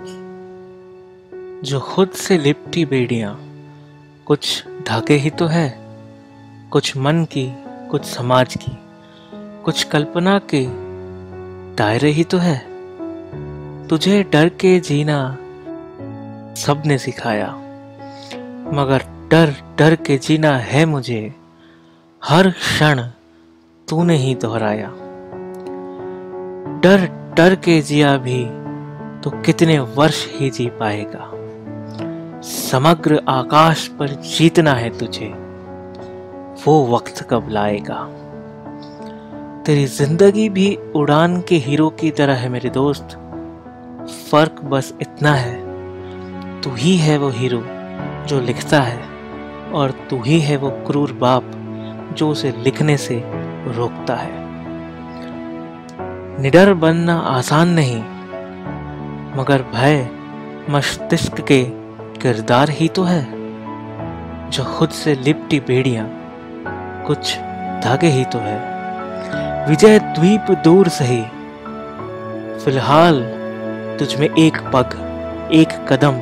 जो खुद से लिपटी बेड़ियाँ, कुछ धागे ही तो है, कुछ मन की, कुछ समाज की, कुछ कल्पना के दायरे ही तो है। तुझे डर के जीना सबने सिखाया, मगर डर डर के जीना है मुझे, हर क्षण तूने ही दोहराया। डर डर के जिया भी तो कितने वर्ष ही जी पाएगा? समग्र आकाश पर जीतना है तुझे, वो वक्त कब लाएगा? तेरी ज़िंदगी भी उड़ान के हीरो की तरह है मेरे दोस्त। फ़र्क बस इतना है, तू ही है वो हीरो जो लिखता है, और तू ही है वो क्रूर बाप जो उसे लिखने से रोकता है। निडर बनना आसान नहीं मगर भय मस्तिष्क के किरदार ही तो है, जो खुद से लिपटी बेड़ियाँ कुछ धागे ही तो है। विजय द्वीप दूर सही, फ़िलहाल तुझमें एक पग, एक कदम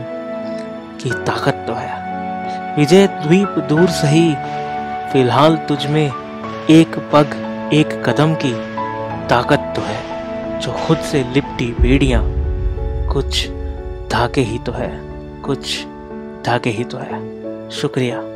की ताकत तो है। विजय द्वीप दूर सही, फ़िलहाल तुझमें एक पग, एक कदम की ताकत तो है, जो खुद से लिपटी बेड़ियाँ कुछ धागे ही तो है। कुछ धागे ही तो है। शुक्रिया।